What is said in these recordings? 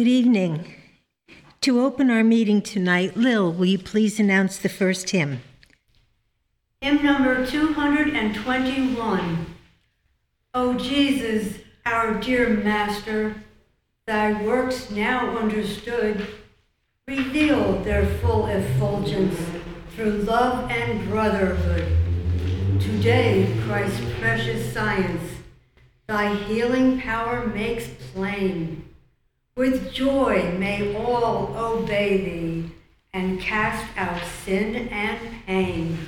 Good evening. To open our meeting tonight, Lil, will you please announce the first hymn? Hymn number 221. O Jesus, our dear Master, thy works now understood reveal their full effulgence through love and brotherhood. Today, Christ's precious science, thy healing power makes plain. With joy may all obey thee and cast out sin and pain.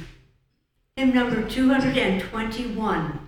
Hymn number 221.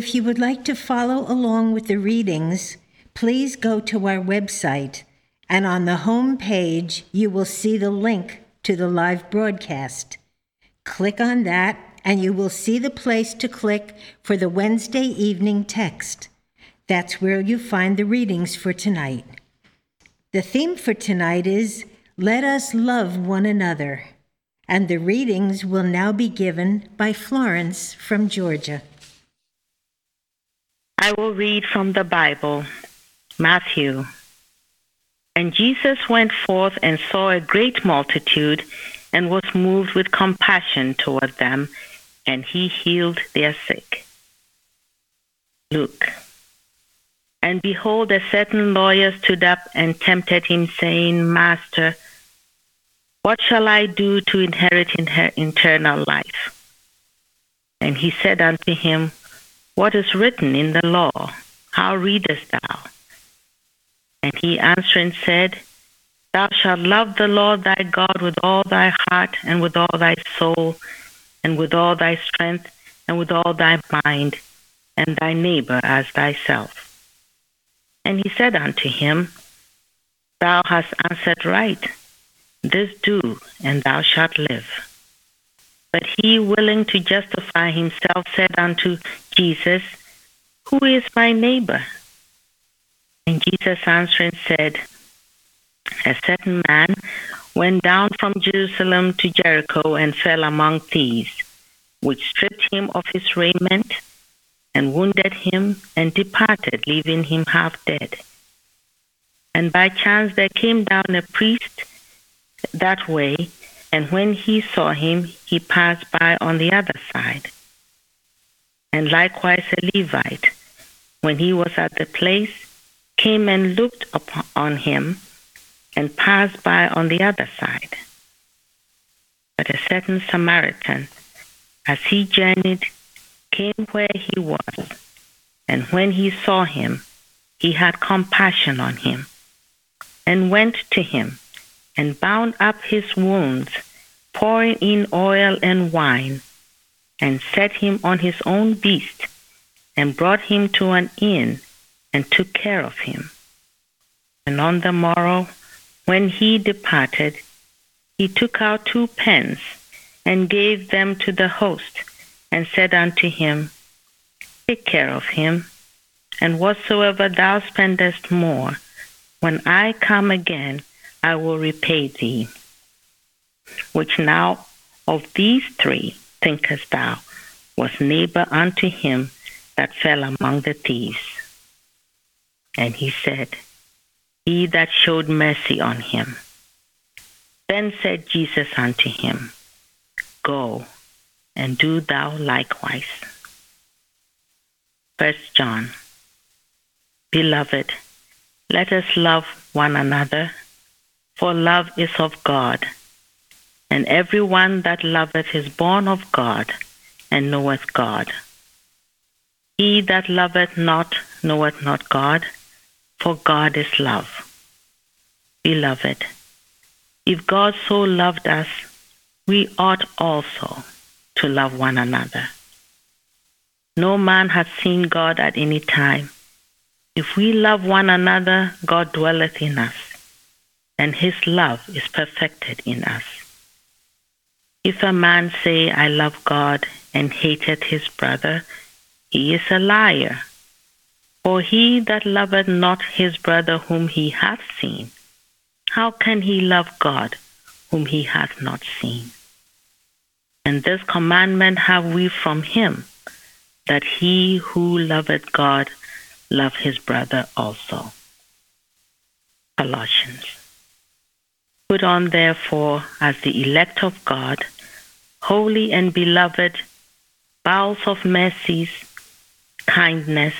If you would like to follow along with the readings, please go to our website, and on the home page, you will see the link to the live broadcast. Click on that, and you will see the place to click for the Wednesday evening text. That's where you find the readings for tonight. The theme for tonight is Let Us Love One Another, and the readings will now be given by Florence from Georgia. I will read from the Bible, Matthew. And Jesus went forth and saw a great multitude, and was moved with compassion toward them, and he healed their sick. Luke. And behold, a certain lawyer stood up and tempted him, saying, Master, what shall I do to inherit eternal life? And he said unto him, What is written in the law? How readest thou? And he answering said, Thou shalt love the Lord thy God with all thy heart, and with all thy soul, and with all thy strength, and with all thy mind, and thy neighbor as thyself. And he said unto him, Thou hast answered right. This do, and thou shalt live. But he, willing to justify himself, said unto Jesus, Who is my neighbor? And Jesus answering said, A certain man went down from Jerusalem to Jericho and fell among thieves, which stripped him of his raiment and wounded him and departed, leaving him half dead. And by chance there came down a priest that way, and when he saw him, he passed by on the other side. And likewise a Levite, when he was at the place, came and looked upon him and passed by on the other side. But a certain Samaritan, as he journeyed, came where he was, and when he saw him, he had compassion on him, and went to him, and bound up his wounds, pouring in oil and wine, and set him on his own beast, and brought him to an inn, and took care of him. And on the morrow, when he departed, he took out two pence, and gave them to the host and said unto him, Take care of him, and whatsoever thou spendest more, when I come again, I will repay thee. Which now of these three thinkest thou was neighbor unto him that fell among the thieves? And he said, He that showed mercy on him. Then said Jesus unto him, Go and do thou likewise. First John. Beloved, let us love one another, for love is of God, and every one that loveth is born of God, and knoweth God. He that loveth not knoweth not God, for God is love. Beloved, if God so loved us, we ought also to love one another. No man hath seen God at any time. If we love one another, God dwelleth in us, and his love is perfected in us. If a man say, I love God, and hateth his brother, he is a liar. For he that loveth not his brother whom he hath seen, how can he love God whom he hath not seen? And this commandment have we from him, that he who loveth God love his brother also. Colossians. Put on therefore as the elect of God, holy and beloved, bowels of mercies, kindness,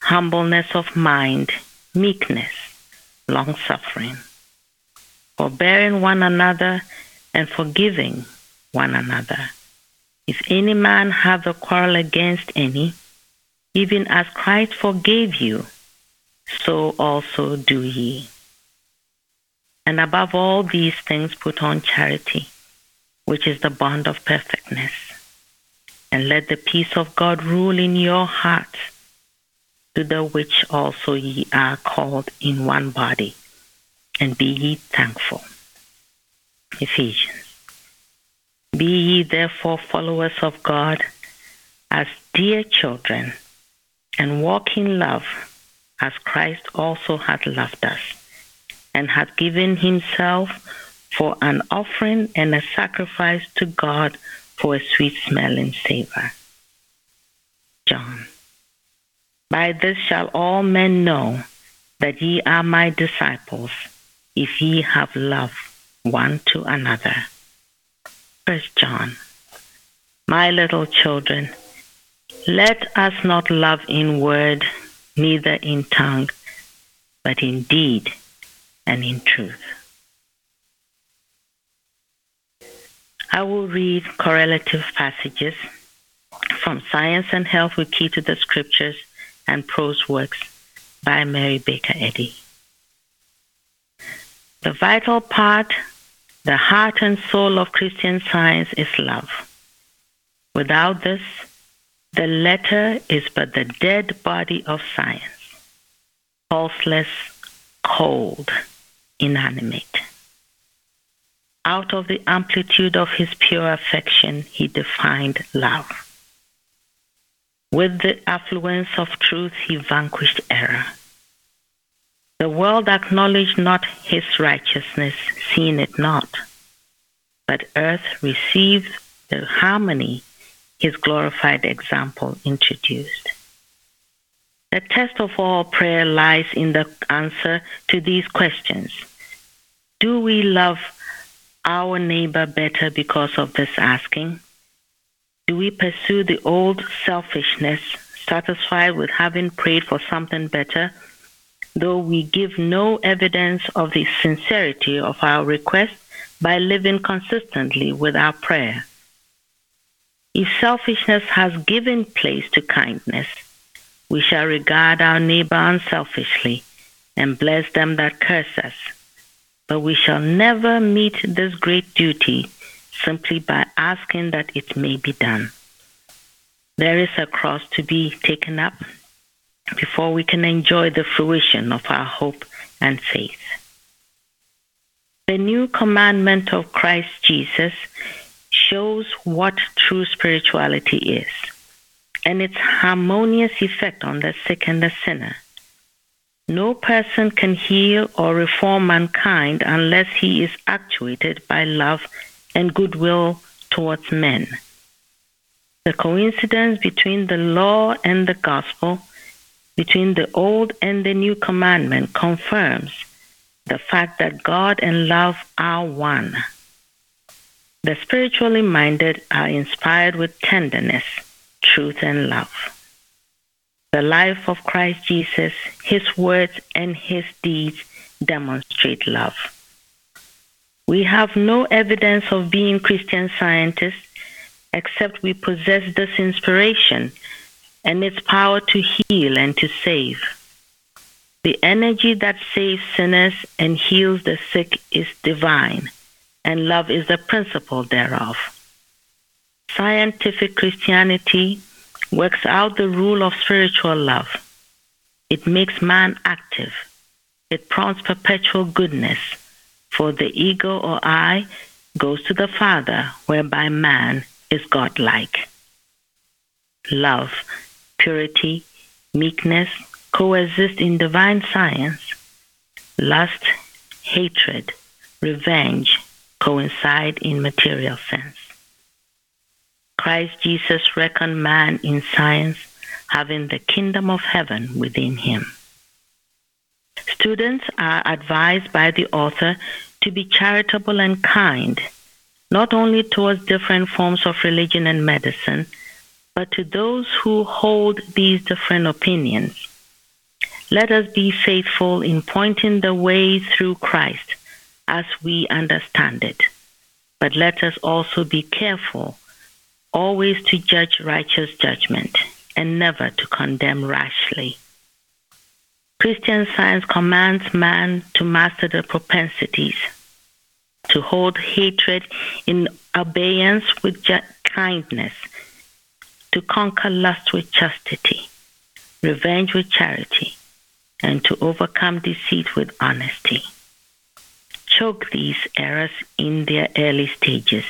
humbleness of mind, meekness, long suffering, forbearing one another and forgiving one another. If any man have a quarrel against any, even as Christ forgave you, so also do ye. And above all these things put on charity, which is the bond of perfectness. And let the peace of God rule in your hearts, to the which also ye are called in one body, and be ye thankful. Ephesians. Be ye therefore followers of God as dear children, and walk in love as Christ also hath loved us, and had given himself for an offering and a sacrifice to God for a sweet smelling savor. John. By this shall all men know that ye are my disciples, if ye have love one to another. First John. My little children, let us not love in word, neither in tongue, but in deed and in truth. I will read correlative passages from Science and Health with Key to the Scriptures and Prose Works by Mary Baker Eddy. The vital part, the heart and soul of Christian science is love. Without this, the letter is but the dead body of science, pulseless, cold, inanimate. Out of the amplitude of his pure affection, he defined love. With the affluence of truth, he vanquished error. The world acknowledged not his righteousness, seeing it not. But earth received the harmony his glorified example introduced. The test of all prayer lies in the answer to these questions. Do we love our neighbor better because of this asking? Do we pursue the old selfishness, satisfied with having prayed for something better, though we give no evidence of the sincerity of our request by living consistently with our prayer? If selfishness has given place to kindness, we shall regard our neighbor unselfishly and bless them that curse us. But we shall never meet this great duty simply by asking that it may be done. There is a cross to be taken up before we can enjoy the fruition of our hope and faith. The new commandment of Christ Jesus shows what true spirituality is and its harmonious effect on the sick and the sinner. No person can heal or reform mankind unless he is actuated by love and goodwill towards men. The coincidence between the law and the gospel, between the old and the new commandment, confirms the fact that God and love are one. The spiritually minded are inspired with tenderness, truth, and love. The life of Christ Jesus, his words, and his deeds demonstrate love. We have no evidence of being Christian scientists except we possess this inspiration and its power to heal and to save. The energy that saves sinners and heals the sick is divine and love is the principle thereof. Scientific Christianity works out the rule of spiritual love. It makes man active. It prompts perpetual goodness, for the ego or I goes to the Father, whereby man is godlike. Love, purity, meekness coexist in divine science. Lust, hatred, revenge, coincide in material sense. Christ Jesus reckoned man in science having the kingdom of heaven within him. Students are advised by the author to be charitable and kind, not only towards different forms of religion and medicine, but to those who hold these different opinions. Let us be faithful in pointing the way through Christ as we understand it. But let us also be careful always to judge righteous judgment and never to condemn rashly. Christian science commands man to master the propensities, to hold hatred in abeyance with ju- kindness, to conquer lust with chastity, revenge with charity, and to overcome deceit with honesty choke these errors in their early stages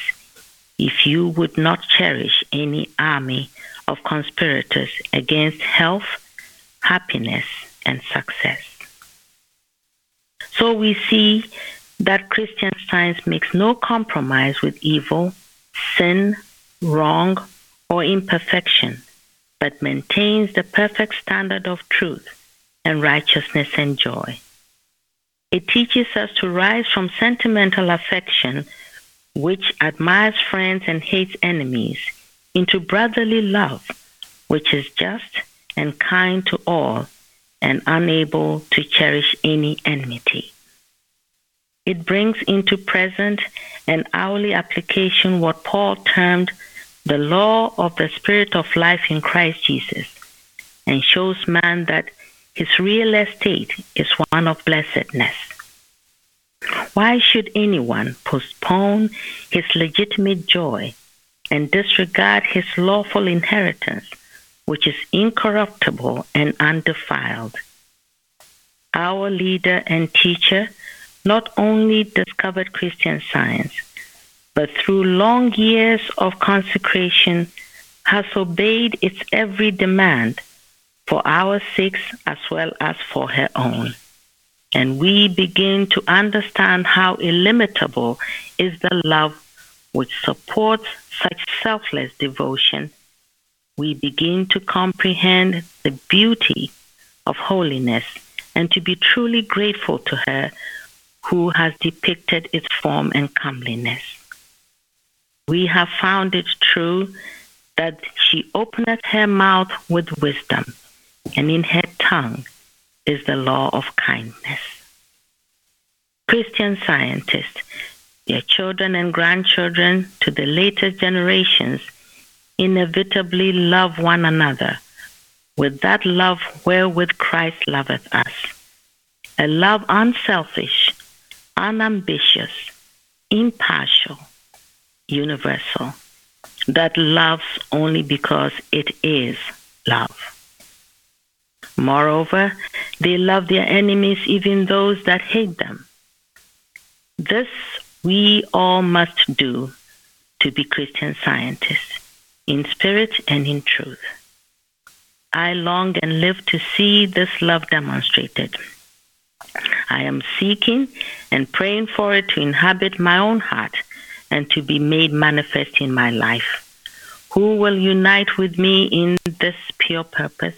if you would not cherish any army of conspirators against health, happiness, and success. So we see that Christian science makes no compromise with evil, sin, wrong, or imperfection, but maintains the perfect standard of truth and righteousness and joy. It teaches us to rise from sentimental affection which admires friends and hates enemies, into brotherly love, which is just and kind to all and unable to cherish any enmity. It brings into present and hourly application what Paul termed the law of the Spirit of life in Christ Jesus and shows man that his real estate is one of blessedness. Why should anyone postpone his legitimate joy and disregard his lawful inheritance, which is incorruptible and undefiled? Our leader and teacher not only discovered Christian science, but through long years of consecration has obeyed its every demand for our sakes as well as for her own. And we begin to understand how illimitable is the love which supports such selfless devotion. We begin to comprehend the beauty of holiness and to be truly grateful to her who has depicted its form and comeliness. We have found it true that she openeth her mouth with wisdom, and in her tongue is the law of kindness. Christian scientists, their children and grandchildren to the latest generations, inevitably love one another with that love wherewith Christ loveth us. A love unselfish, unambitious, impartial, universal, that loves only because it is love. Moreover, they love their enemies, even those that hate them. This we all must do to be Christian scientists, in spirit and in truth. I long and live to see this love demonstrated. I am seeking and praying for it to inhabit my own heart and to be made manifest in my life. Who will unite with me in this pure purpose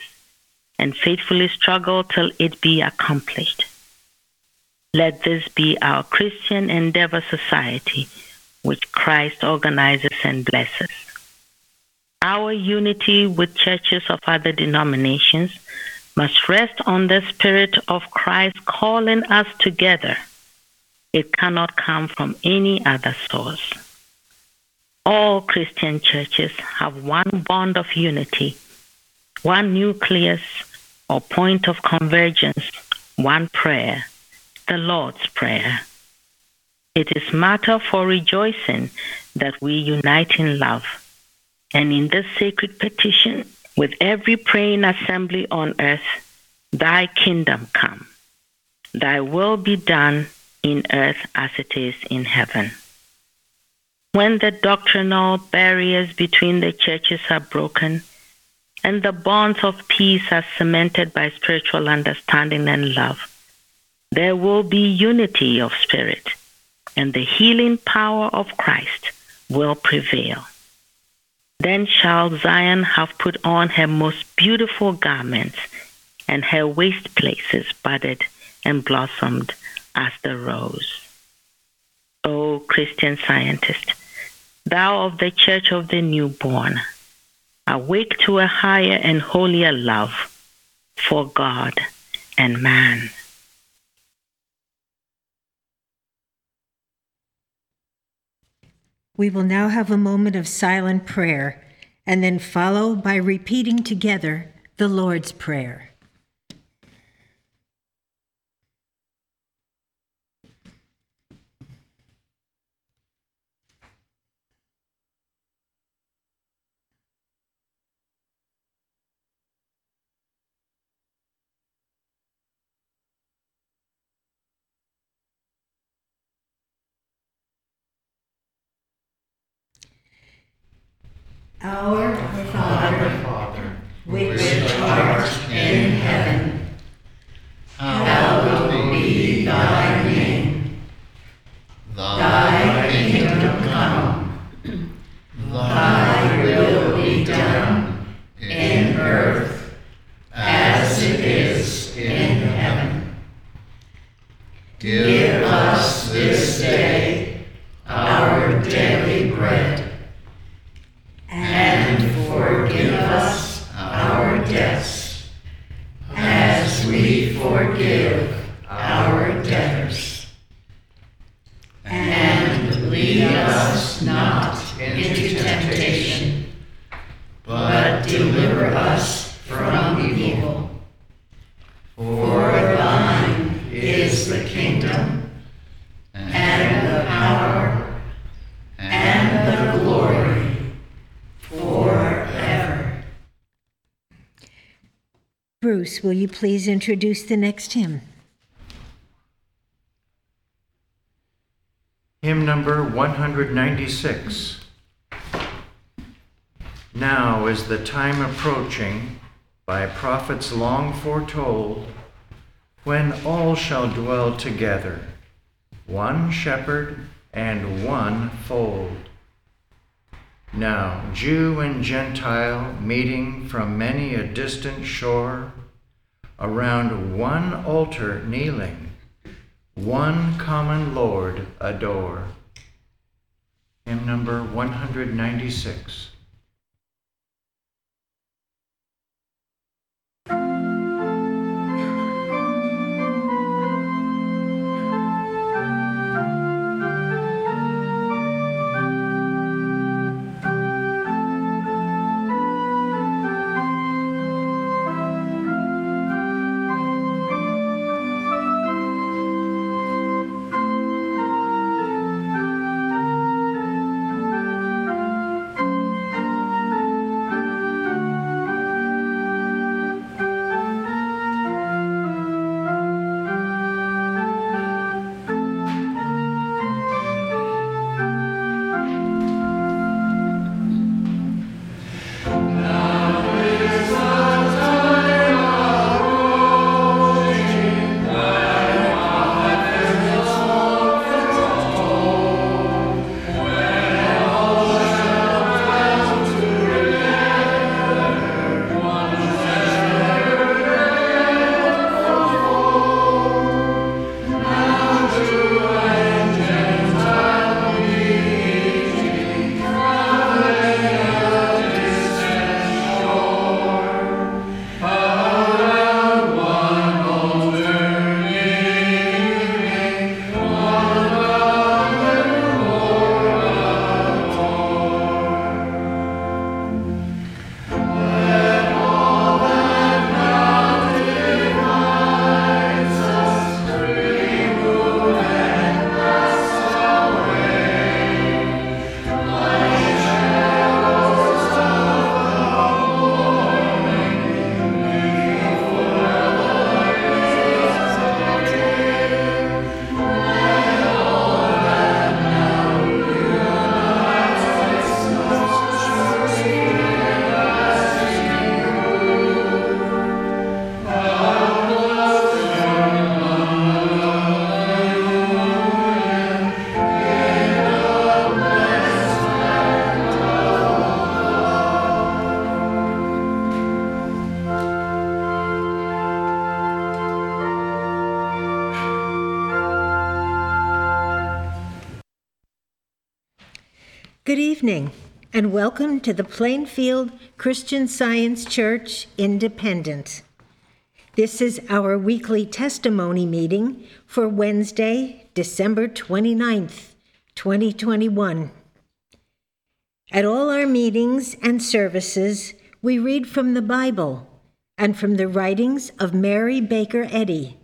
and faithfully struggle till it be accomplished? Let this be our Christian Endeavor Society, which Christ organizes and blesses. Our unity with churches of other denominations must rest on the Spirit of Christ calling us together. It cannot come from any other source. All Christian churches have one bond of unity, one nucleus or point of convergence, one prayer, the Lord's Prayer. It is matter for rejoicing that we unite in love. And in this sacred petition, with every praying assembly on earth, thy kingdom come. Thy will be done in earth as it is in heaven. When the doctrinal barriers between the churches are broken and the bonds of peace are cemented by spiritual understanding and love, there will be unity of spirit and the healing power of Christ will prevail. Then shall Zion have put on her most beautiful garments, and her waste places budded and blossomed as the rose. O Christian scientist, thou of the church of the newborn, awake to a higher and holier love for God and man. We will now have a moment of silent prayer and then follow by repeating together the Lord's Prayer. Our Father, which Will you please introduce the next hymn? Hymn number 196. Now is the time approaching, by prophets long foretold, when all shall dwell together, one shepherd and one fold. Now, Jew and Gentile meeting from many a distant shore, around one altar kneeling, one common Lord adore. Hymn number 196. To the Plainfield Christian Science Church Independent. This is our weekly testimony meeting for Wednesday, December 29th, 2021. At all our meetings and services, we read from the Bible and from the writings of Mary Baker Eddy,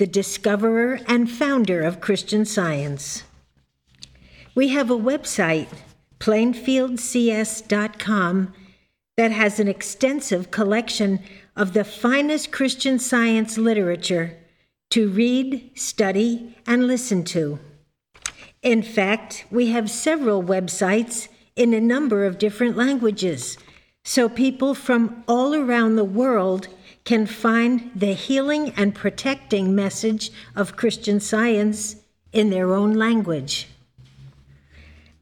the discoverer and founder of Christian Science. We have a website plainfieldcs.com that has an extensive collection of the finest Christian science literature to read, study, and listen to. In fact, we have several websites in a number of different languages, so people from all around the world can find the healing and protecting message of Christian science in their own language.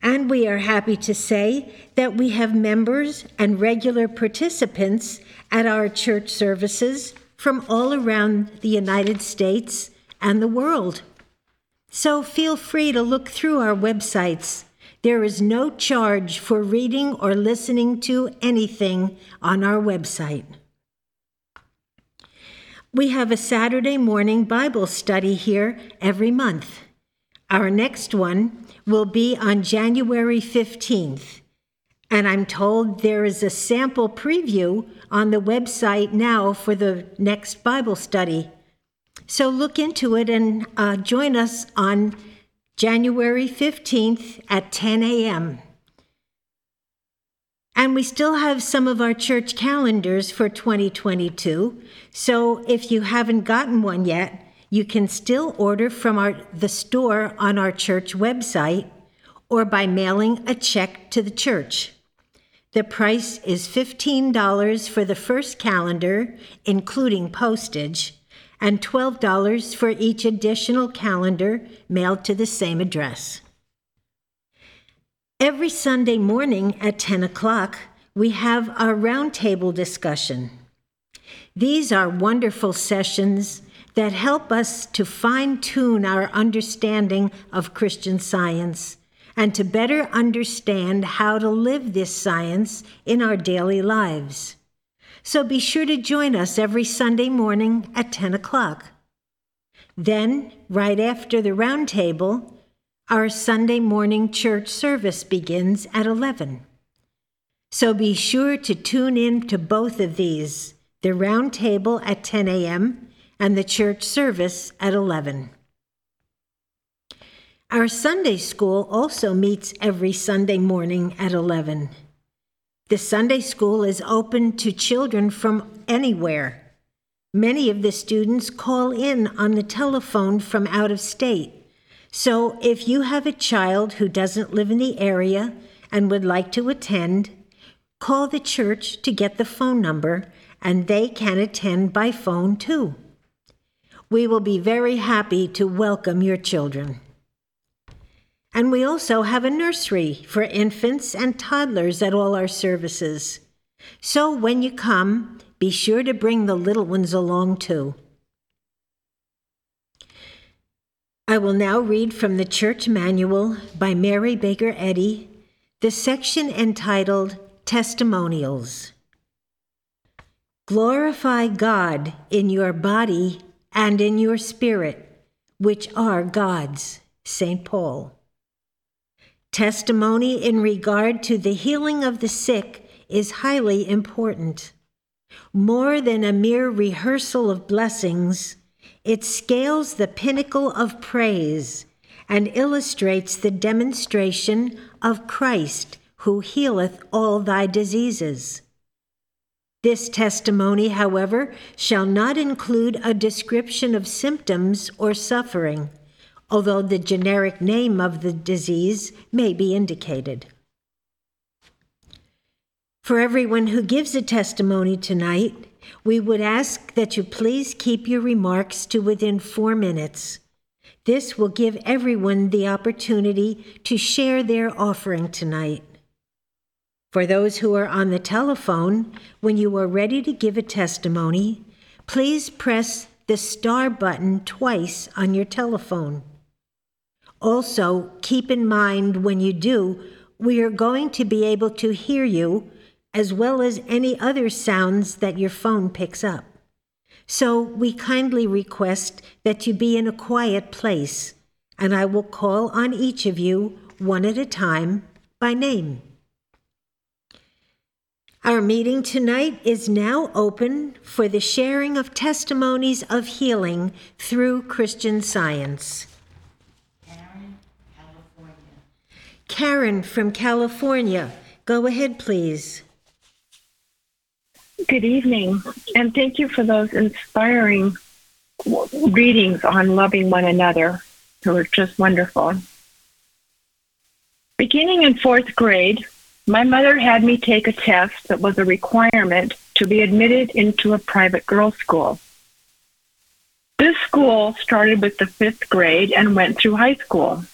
And we are happy to say that we have members and regular participants at our church services from all around the United States and the world. So feel free to look through our websites. There is no charge for reading or listening to anything on our website. We have a Saturday morning Bible study here every month. Our next one will be on January 15th, And I'm told there is a sample preview on the website now for the next Bible study. So look into it and uh, join us on January 15th at 10 a.m. And we still have some of our church calendars for 2022. So if you haven't gotten one yet, you can still order from our, the store on our church website or by mailing a check to the church. The price is $15 for the first calendar, including postage, and $12 for each additional calendar mailed to the same address. Every Sunday morning at 10 o'clock, we have our roundtable discussion. These are wonderful sessions that help us to fine tune our understanding of Christian science and to better understand how to live this science in our daily lives. So be sure to join us every Sunday morning at 10 o'clock. Then, right after the roundtable, our Sunday morning church service begins at 11. So be sure to tune in to both of these the roundtable at 10 a.m. and the church service at 11. Our Sunday school also meets every Sunday morning at 11. The Sunday school is open to children from anywhere. Many of the students call in on the telephone from out of state. So if you have a child who doesn't live in the area and would like to attend, call the church to get the phone number and they can attend by phone too. We will be very happy to welcome your children. And we also have a nursery for infants and toddlers at all our services. So when you come, be sure to bring the little ones along too. I will now read from the Church Manual by Mary Baker Eddy, the section entitled Testimonials. Glorify God in your body and in your spirit, which are God's. St. Paul. Testimony in regard to the healing of the sick is highly important. More than a mere rehearsal of blessings, it scales the pinnacle of praise and illustrates the demonstration of Christ who healeth all thy diseases. This testimony, however, shall not include a description of symptoms or suffering although the generic name of the disease may be indicated. For everyone who gives a testimony tonight, we would ask that you please keep your remarks to within four minutes. This will give everyone the opportunity to share their offering tonight. For those who are on the telephone, when you are ready to give a testimony, please press the star button twice on your telephone. Also, keep in mind when you do, we are going to be able to hear you as well as any other sounds that your phone picks up. So we kindly request that you be in a quiet place, and I will call on each of you one at a time by name. Our meeting tonight is now open for the sharing of testimonies of healing through Christian science. Karen California. Karen from California. Go ahead, please. Good evening, and thank you for those inspiring readings on loving one another. They were just wonderful. Beginning in fourth grade, my mother had me take a test that was a requirement to be admitted into a private girls' school. This school started with the fifth grade and went through high school.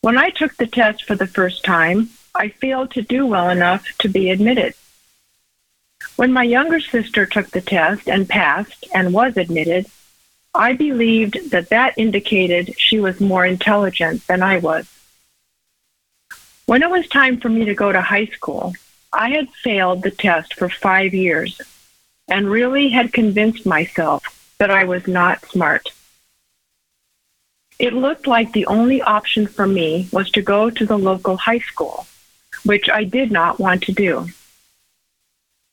When I took the test for the first time, I failed to do well enough to be admitted. When my younger sister took the test and passed and was admitted, I believed that that indicated she was more intelligent than I was. When it was time for me to go to high school, I had failed the test for five years and really had convinced myself that I was not smart. It looked like the only option for me was to go to the local high school, which I did not want to do.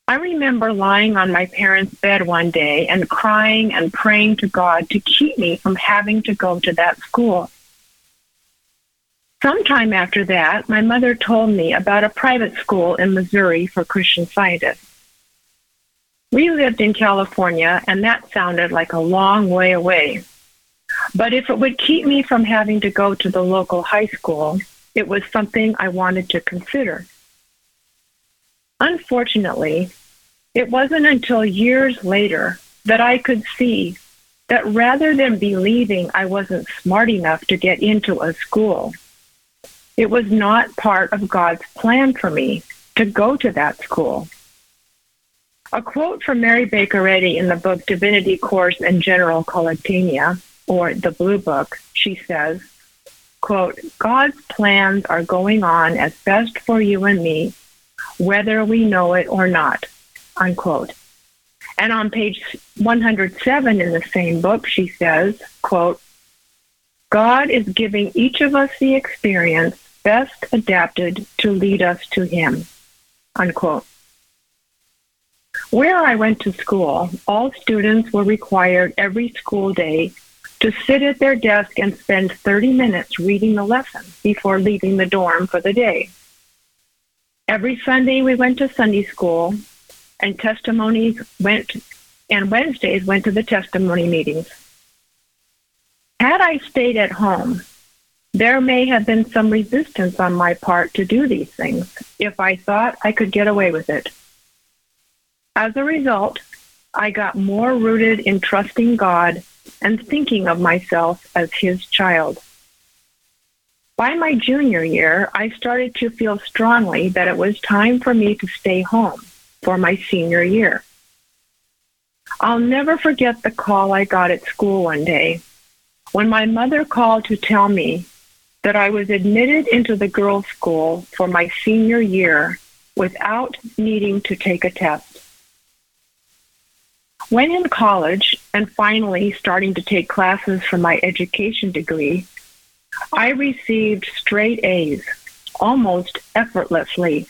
I remember lying on my parents' bed one day and crying and praying to God to keep me from having to go to that school. Sometime after that, my mother told me about a private school in Missouri for Christian scientists. We lived in California, and that sounded like a long way away. But if it would keep me from having to go to the local high school, it was something I wanted to consider. Unfortunately, it wasn't until years later that I could see that rather than believing I wasn't smart enough to get into a school, it was not part of God's plan for me to go to that school. A quote from Mary Baker Eddy in the book Divinity Course and General Collectanea, or the Blue Book, she says, quote, God's plans are going on as best for you and me, whether we know it or not, unquote. And on page 107 in the same book, she says, quote, God is giving each of us the experience best adapted to lead us to him, unquote. Where I went to school, all students were required every school day to sit at their desk and spend 30 minutes reading the lesson before leaving the dorm for the day. Every Sunday we went to Sunday school and testimonies went and Wednesdays went to the testimony meetings. Had I stayed at home, there may have been some resistance on my part to do these things if I thought I could get away with it. As a result, I got more rooted in trusting God and thinking of myself as His child. By my junior year, I started to feel strongly that it was time for me to stay home for my senior year. I'll never forget the call I got at school one day when my mother called to tell me that I was admitted into the girls' school for my senior year without needing to take a test. When in college and finally starting to take classes for my education degree, I received straight A's almost effortlessly,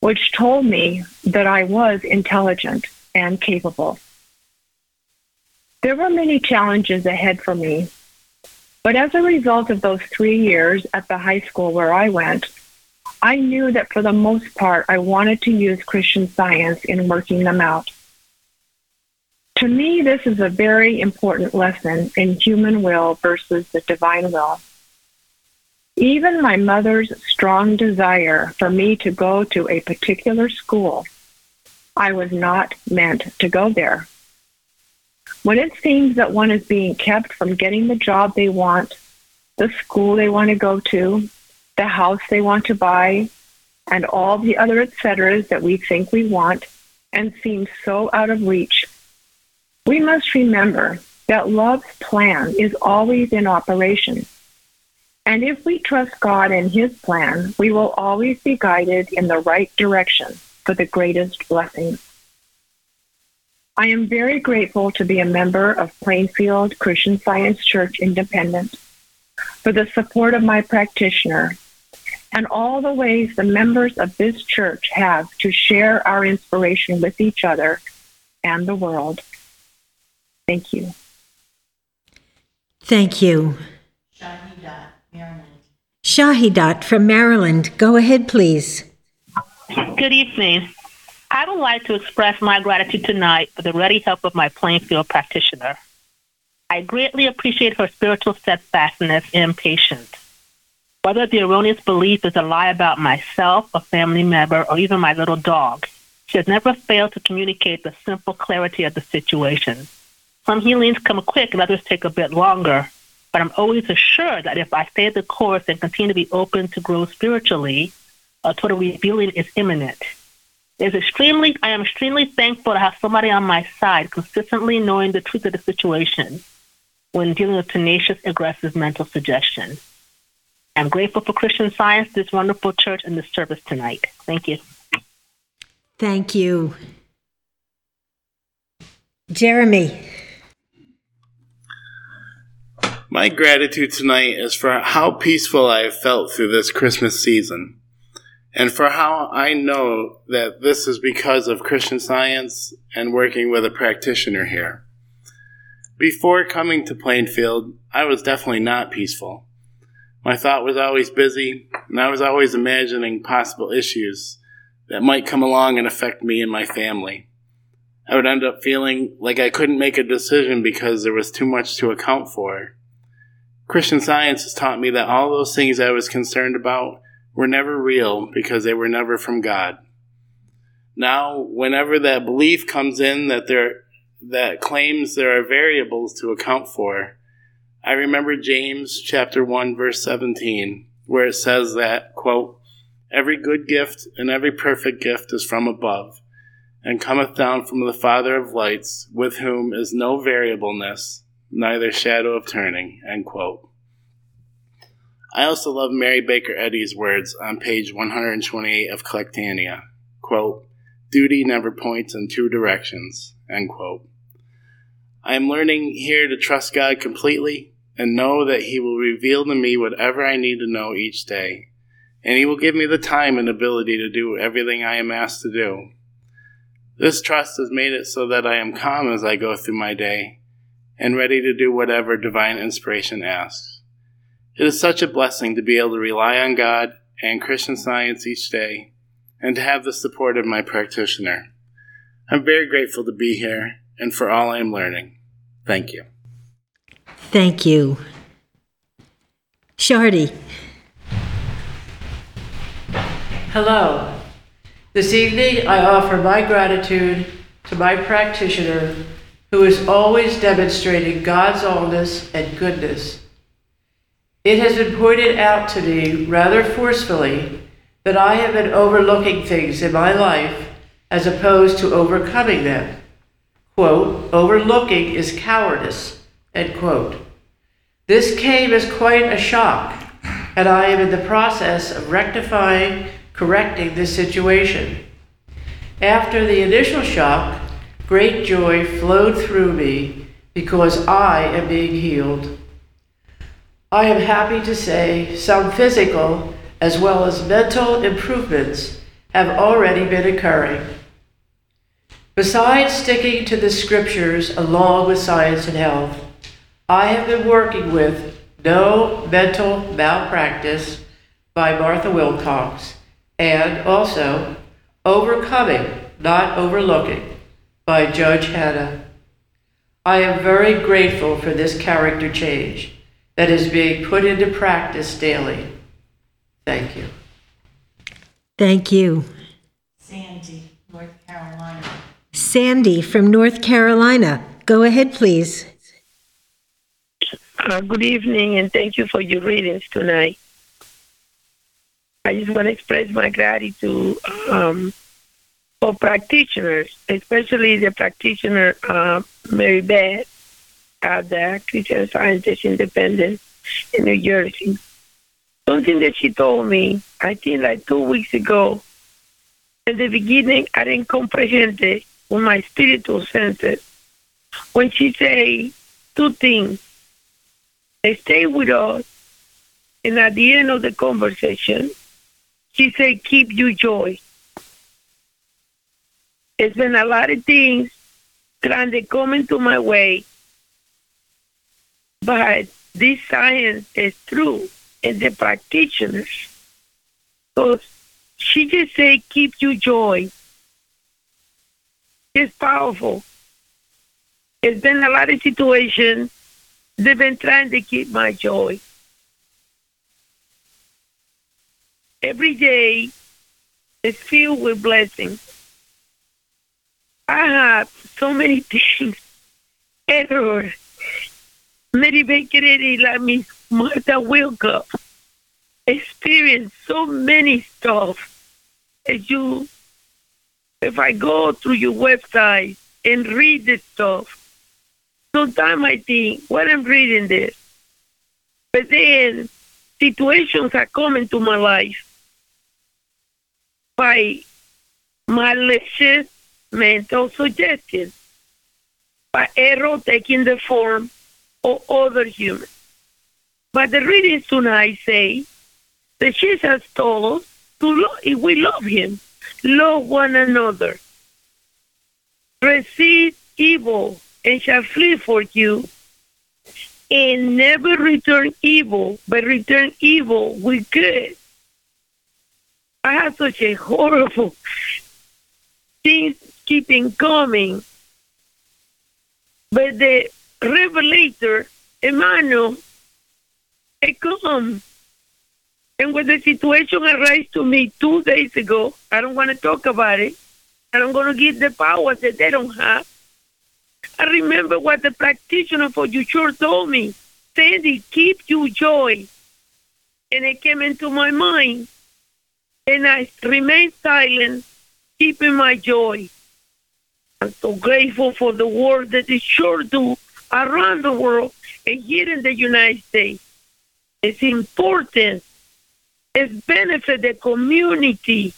which told me that I was intelligent and capable. There were many challenges ahead for me, but as a result of those three years at the high school where I went, I knew that for the most part I wanted to use Christian science in working them out. To me, this is a very important lesson in human will versus the divine will. Even my mother's strong desire for me to go to a particular school, I was not meant to go there. When it seems that one is being kept from getting the job they want, the school they want to go to, the house they want to buy, and all the other et ceteras that we think we want and seem so out of reach we must remember that love's plan is always in operation. And if we trust God and His plan, we will always be guided in the right direction for the greatest blessings. I am very grateful to be a member of Plainfield Christian Science Church Independent for the support of my practitioner and all the ways the members of this church have to share our inspiration with each other and the world. Thank you. Thank you. Shahidat, Maryland. Shahidat from Maryland. Go ahead, please. Good evening. I would like to express my gratitude tonight for the ready help of my Plainfield practitioner. I greatly appreciate her spiritual steadfastness and patience. Whether the erroneous belief is a lie about myself, a family member, or even my little dog, she has never failed to communicate the simple clarity of the situation. Some healings come quick and others take a bit longer. But I'm always assured that if I stay the course and continue to be open to grow spiritually, a total revealing is imminent. It's extremely, I am extremely thankful to have somebody on my side consistently knowing the truth of the situation when dealing with tenacious, aggressive mental suggestion. I'm grateful for Christian Science, this wonderful church, and this service tonight. Thank you. Thank you. Jeremy. My gratitude tonight is for how peaceful I have felt through this Christmas season. And for how I know that this is because of Christian science and working with a practitioner here. Before coming to Plainfield, I was definitely not peaceful. My thought was always busy, and I was always imagining possible issues that might come along and affect me and my family. I would end up feeling like I couldn't make a decision because there was too much to account for. Christian science has taught me that all those things I was concerned about were never real because they were never from God. Now, whenever that belief comes in that there that claims there are variables to account for, I remember James chapter 1 verse 17 where it says that quote every good gift and every perfect gift is from above and cometh down from the Father of lights with whom is no variableness neither shadow of turning end quote. I also love Mary Baker Eddy's words on page 128 of Collectanea. Quote, Duty never points in two directions. End quote. I am learning here to trust God completely and know that He will reveal to me whatever I need to know each day, and He will give me the time and ability to do everything I am asked to do. This trust has made it so that I am calm as I go through my day and ready to do whatever divine inspiration asks. It is such a blessing to be able to rely on God and Christian science each day and to have the support of my practitioner. I'm very grateful to be here and for all I am learning. Thank you. Thank you. Shardy. Hello. This evening I offer my gratitude to my practitioner who is always demonstrating God's allness and goodness it has been pointed out to me rather forcefully that I have been overlooking things in my life as opposed to overcoming them. Quote, overlooking is cowardice, end quote. This came as quite a shock, and I am in the process of rectifying, correcting this situation. After the initial shock, great joy flowed through me because I am being healed. I am happy to say some physical as well as mental improvements have already been occurring. Besides sticking to the scriptures along with science and health, I have been working with No Mental Malpractice by Martha Wilcox and also Overcoming, Not Overlooking by Judge Hanna. I am very grateful for this character change that is being put into practice daily. Thank you. Thank you. Sandy, North Carolina. Sandy from North Carolina. Go ahead, please. Uh, good evening, and thank you for your readings tonight. I just want to express my gratitude um, for practitioners, especially the practitioner uh, Mary Beth at the Christian Scientist Independent in New Jersey. Something that she told me, I think like two weeks ago. In the beginning, I didn't comprehend it with my spiritual senses. When she say two things, they stay with us, and at the end of the conversation, she say, "Keep your joy." It's been a lot of things trying to come into my way but this science is true and the practitioners. So she just say, keep your joy. It's powerful. It's been a lot of situations. They've been trying to keep my joy. Every day is filled with blessings. I have so many things everywhere Mary Baker Eddy like me, Martha Wilcox experienced so many stuff. As you, if I go through your website and read the stuff, sometimes I think, what I'm reading this. But then situations are coming to my life by malicious mental suggestions, by error taking the form or other humans. But the readings tonight say that Jesus told us to love, if we love him, love one another. Resist evil and shall flee for you. And never return evil, but return evil with good. I have such a horrible things keeping coming. But the revelator, Emmanuel, it come. And when the situation arose to me two days ago, I don't want to talk about it. I don't want to give the powers that they don't have. I remember what the practitioner for your church told me. Sandy, keep your joy. And it came into my mind. And I remained silent, keeping my joy. I'm so grateful for the work that the church do around the world and here in the United States. It's important. It's benefit the community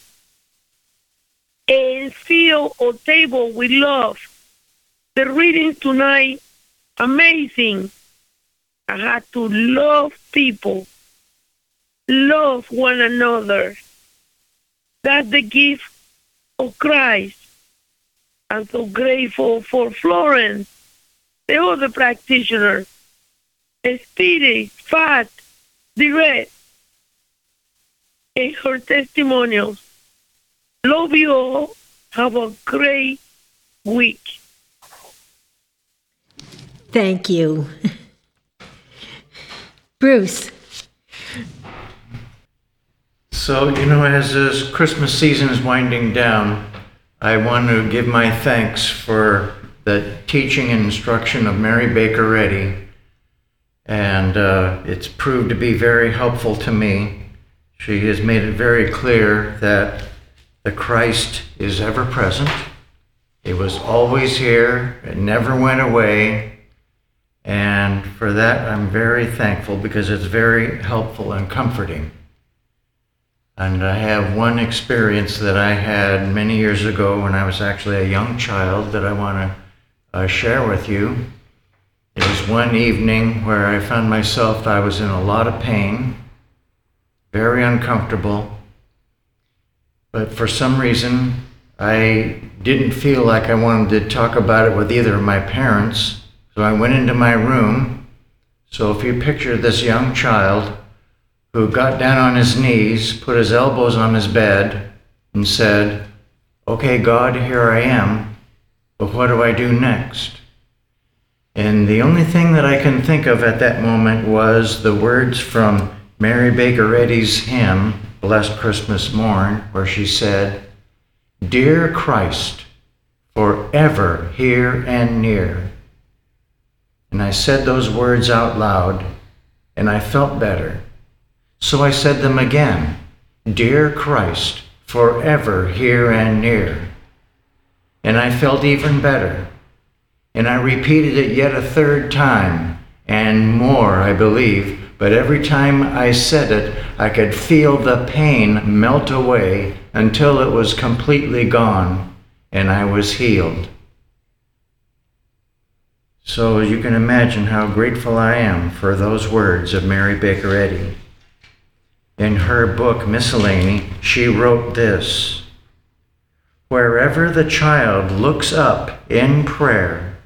and feel or table with love. The reading tonight, amazing. I had to love people, love one another. That's the gift of Christ. I'm so grateful for Florence, the other practitioner, Speedy, Fat, Direct, and her testimonials. Love you all. Have a great week. Thank you. Bruce. So, you know, as this Christmas season is winding down, I want to give my thanks for the teaching and instruction of Mary Baker Eddy. And uh, it's proved to be very helpful to me. She has made it very clear that the Christ is ever present. It was always here, it never went away. And for that, I'm very thankful because it's very helpful and comforting. And I have one experience that I had many years ago when I was actually a young child that I want to uh, share with you. It was one evening where I found myself, I was in a lot of pain, very uncomfortable, but for some reason, I didn't feel like I wanted to talk about it with either of my parents. So I went into my room. So if you picture this young child who got down on his knees, put his elbows on his bed, and said, Okay, God, here I am, but what do I do next? And the only thing that I can think of at that moment was the words from Mary Baker Eddy's hymn, Blessed Christmas Morn, where she said, Dear Christ, forever here and near. And I said those words out loud, and I felt better. So I said them again Dear Christ, forever here and near. And I felt even better. And I repeated it yet a third time, and more, I believe, but every time I said it, I could feel the pain melt away until it was completely gone and I was healed. So you can imagine how grateful I am for those words of Mary Baker Eddy. In her book, Miscellany, she wrote this Wherever the child looks up in prayer,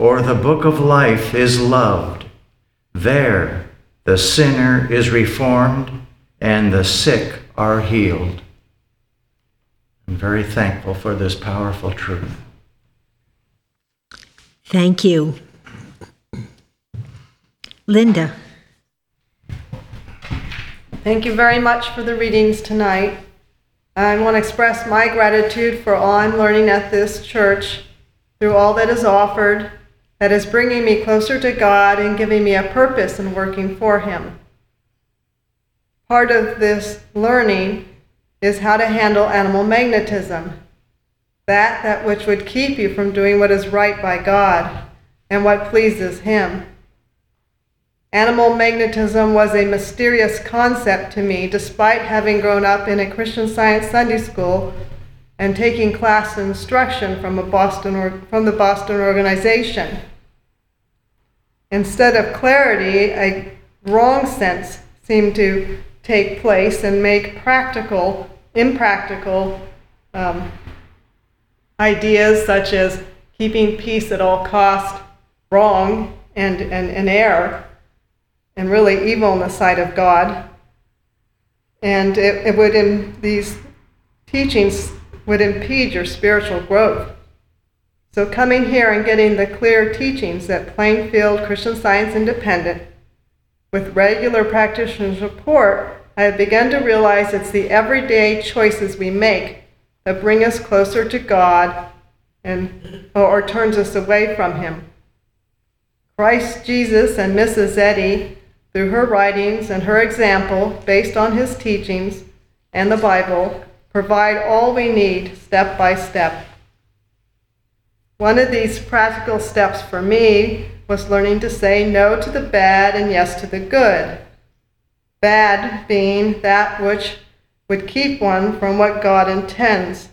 or the book of life is loved, there the sinner is reformed and the sick are healed. I'm very thankful for this powerful truth. Thank you. Linda. Thank you very much for the readings tonight. I want to express my gratitude for all I'm learning at this church through all that is offered, that is bringing me closer to God and giving me a purpose in working for Him. Part of this learning is how to handle animal magnetism, that that which would keep you from doing what is right by God and what pleases Him. Animal magnetism was a mysterious concept to me, despite having grown up in a Christian Science Sunday school and taking class instruction from, a Boston or, from the Boston organization. Instead of clarity, a wrong sense seemed to take place and make practical, impractical um, ideas such as keeping peace at all cost wrong and, and error and really evil in the sight of God. And it, it would, in these teachings, would impede your spiritual growth. So, coming here and getting the clear teachings at Plainfield Christian Science Independent with regular practitioners' report, I have begun to realize it's the everyday choices we make that bring us closer to God and or turns us away from him. Christ Jesus and Mrs. Eddy, through her writings and her example based on his teachings and the Bible, provide all we need step by step. One of these practical steps for me was learning to say no to the bad and yes to the good. Bad being that which would keep one from what God intends,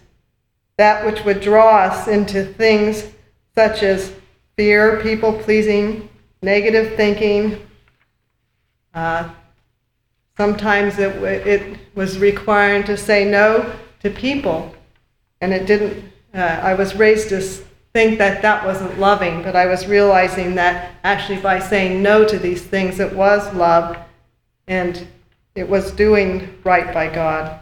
that which would draw us into things such as fear, people pleasing, negative thinking. Uh, sometimes it, it was requiring to say no to people, and it didn't. Uh, I was raised to think that that wasn't loving, but I was realizing that actually by saying no to these things, it was love, and it was doing right by God.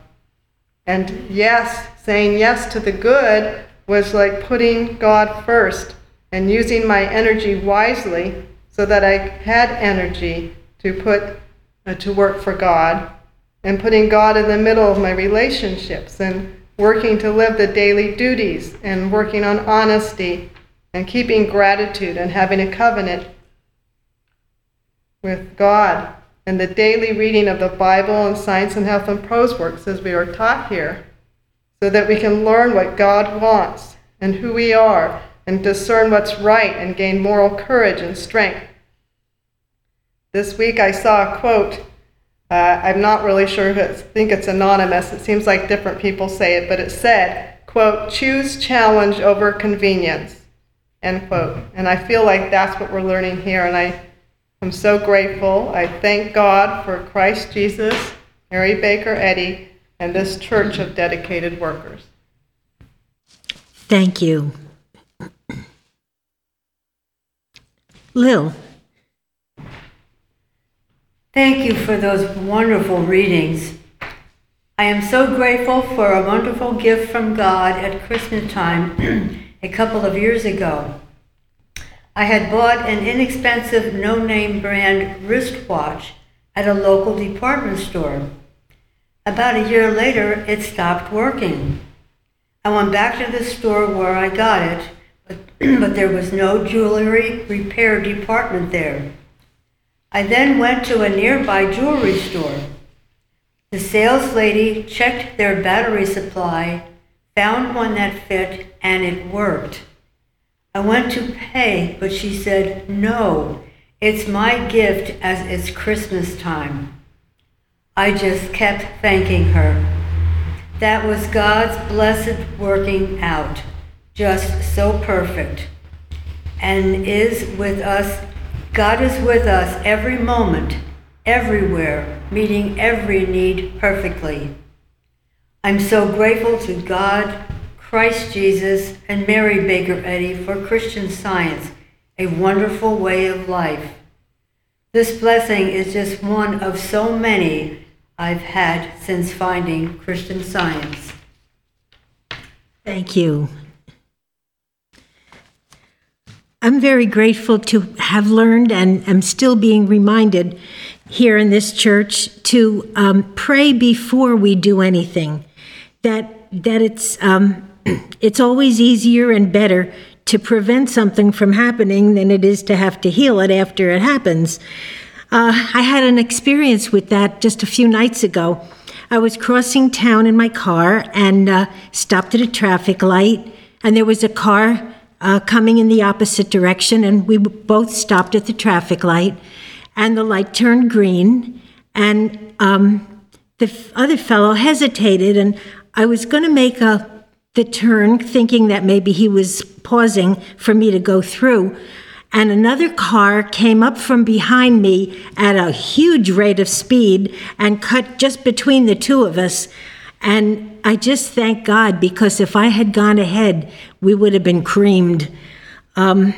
And yes, saying yes to the good was like putting God first and using my energy wisely so that I had energy to put uh, to work for God and putting God in the middle of my relationships and working to live the daily duties and working on honesty and keeping gratitude and having a covenant with God and the daily reading of the Bible and science and health and prose works as we are taught here so that we can learn what God wants and who we are and discern what's right and gain moral courage and strength. This week I saw a quote. Uh, I'm not really sure if it's, I think it's anonymous. It seems like different people say it, but it said, quote, choose challenge over convenience, end quote. And I feel like that's what we're learning here, and I am so grateful. I thank God for Christ Jesus, Mary Baker Eddy, and this church of dedicated workers. Thank you. Lil. Thank you for those wonderful readings. I am so grateful for a wonderful gift from God at Christmas time a couple of years ago. I had bought an inexpensive no name brand wristwatch at a local department store. About a year later, it stopped working. I went back to the store where I got it, but, but there was no jewelry repair department there. I then went to a nearby jewelry store. The sales lady checked their battery supply, found one that fit, and it worked. I went to pay, but she said, No, it's my gift as it's Christmas time. I just kept thanking her. That was God's blessed working out, just so perfect, and is with us. God is with us every moment, everywhere, meeting every need perfectly. I'm so grateful to God, Christ Jesus, and Mary Baker Eddy for Christian Science, a wonderful way of life. This blessing is just one of so many I've had since finding Christian Science. Thank you. I'm very grateful to have learned and am still being reminded here in this church to um, pray before we do anything. That that it's um, it's always easier and better to prevent something from happening than it is to have to heal it after it happens. Uh, I had an experience with that just a few nights ago. I was crossing town in my car and uh, stopped at a traffic light, and there was a car uh, coming in the opposite direction, and we both stopped at the traffic light, and the light turned green, and um, the other fellow hesitated, and I was going to make a the turn, thinking that maybe he was pausing for me to go through. and another car came up from behind me at a huge rate of speed and cut just between the two of us. And I just thank God because if I had gone ahead, we would have been creamed. Um,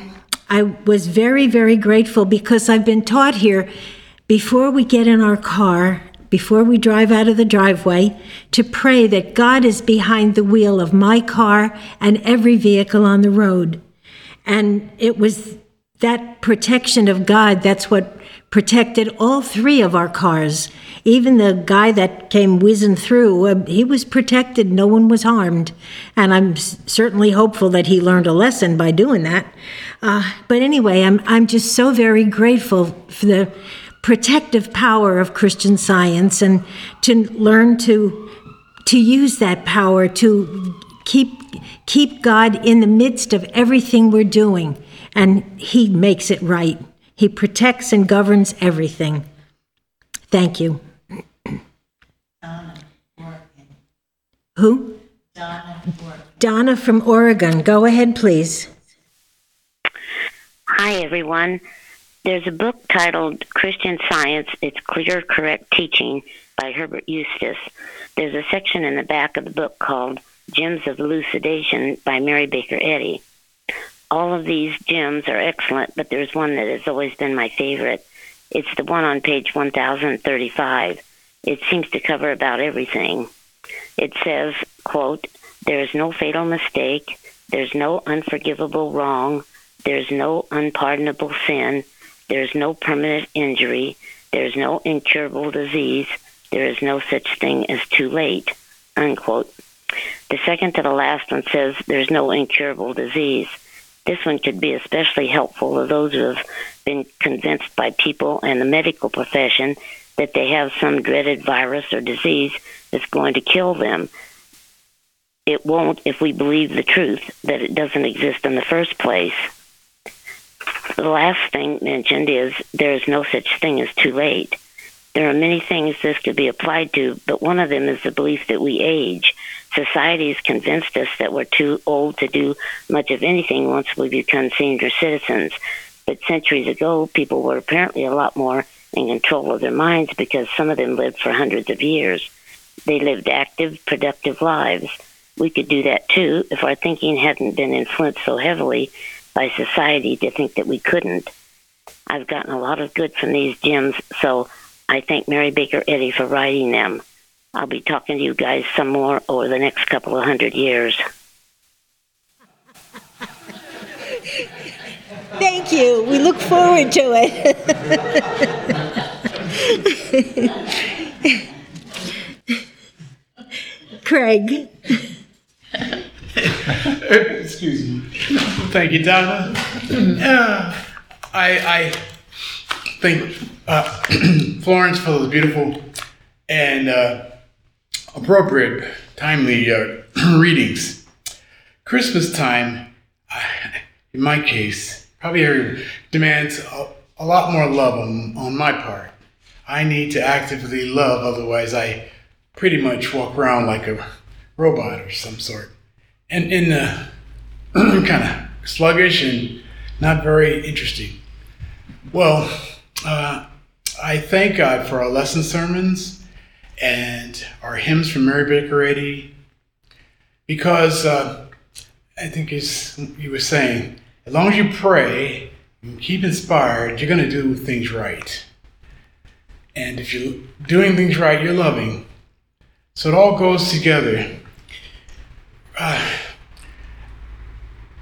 I was very, very grateful because I've been taught here before we get in our car, before we drive out of the driveway, to pray that God is behind the wheel of my car and every vehicle on the road. And it was that protection of God that's what protected all three of our cars. Even the guy that came whizzing through, uh, he was protected. No one was harmed. And I'm s- certainly hopeful that he learned a lesson by doing that. Uh, but anyway, I'm, I'm just so very grateful for the protective power of Christian science and to learn to, to use that power to keep, keep God in the midst of everything we're doing. And He makes it right. He protects and governs everything. Thank you. Donna, Oregon. Who? Donna, Donna from Oregon. Go ahead, please. Hi, everyone. There's a book titled Christian Science It's Clear, Correct Teaching by Herbert Eustace. There's a section in the back of the book called Gems of Elucidation by Mary Baker Eddy. All of these gems are excellent, but there's one that has always been my favorite. It's the one on page 1035. It seems to cover about everything. It says, quote, there is no fatal mistake, there's no unforgivable wrong, there's no unpardonable sin, there's no permanent injury, there's no incurable disease, there is no such thing as too late, unquote. The second to the last one says there's no incurable disease. This one could be especially helpful to those who have been convinced by people and the medical profession that they have some dreaded virus or disease that's going to kill them. It won't if we believe the truth that it doesn't exist in the first place. The last thing mentioned is there is no such thing as too late. There are many things this could be applied to, but one of them is the belief that we age. Society has convinced us that we're too old to do much of anything once we become senior citizens. But centuries ago, people were apparently a lot more in control of their minds because some of them lived for hundreds of years. They lived active, productive lives. We could do that too if our thinking hadn't been influenced so heavily by society to think that we couldn't. I've gotten a lot of good from these gems, so I thank Mary Baker Eddy for writing them. I'll be talking to you guys some more over the next couple of hundred years. Thank you. We look forward to it. Craig. Excuse me. Thank you, Donna. Uh, I, I thank uh, Florence for those beautiful and uh, appropriate, timely uh, readings. Christmas time, in my case, probably demands a, a lot more love on, on my part. I need to actively love, otherwise, I pretty much walk around like a robot or some sort. And in uh, kind of sluggish and not very interesting. Well, uh, I thank God for our lesson sermons and our hymns from Mary Baker Eddy because uh, I think as he was saying, as long as you pray and keep inspired, you're going to do things right. And if you're doing things right, you're loving. So it all goes together. Uh,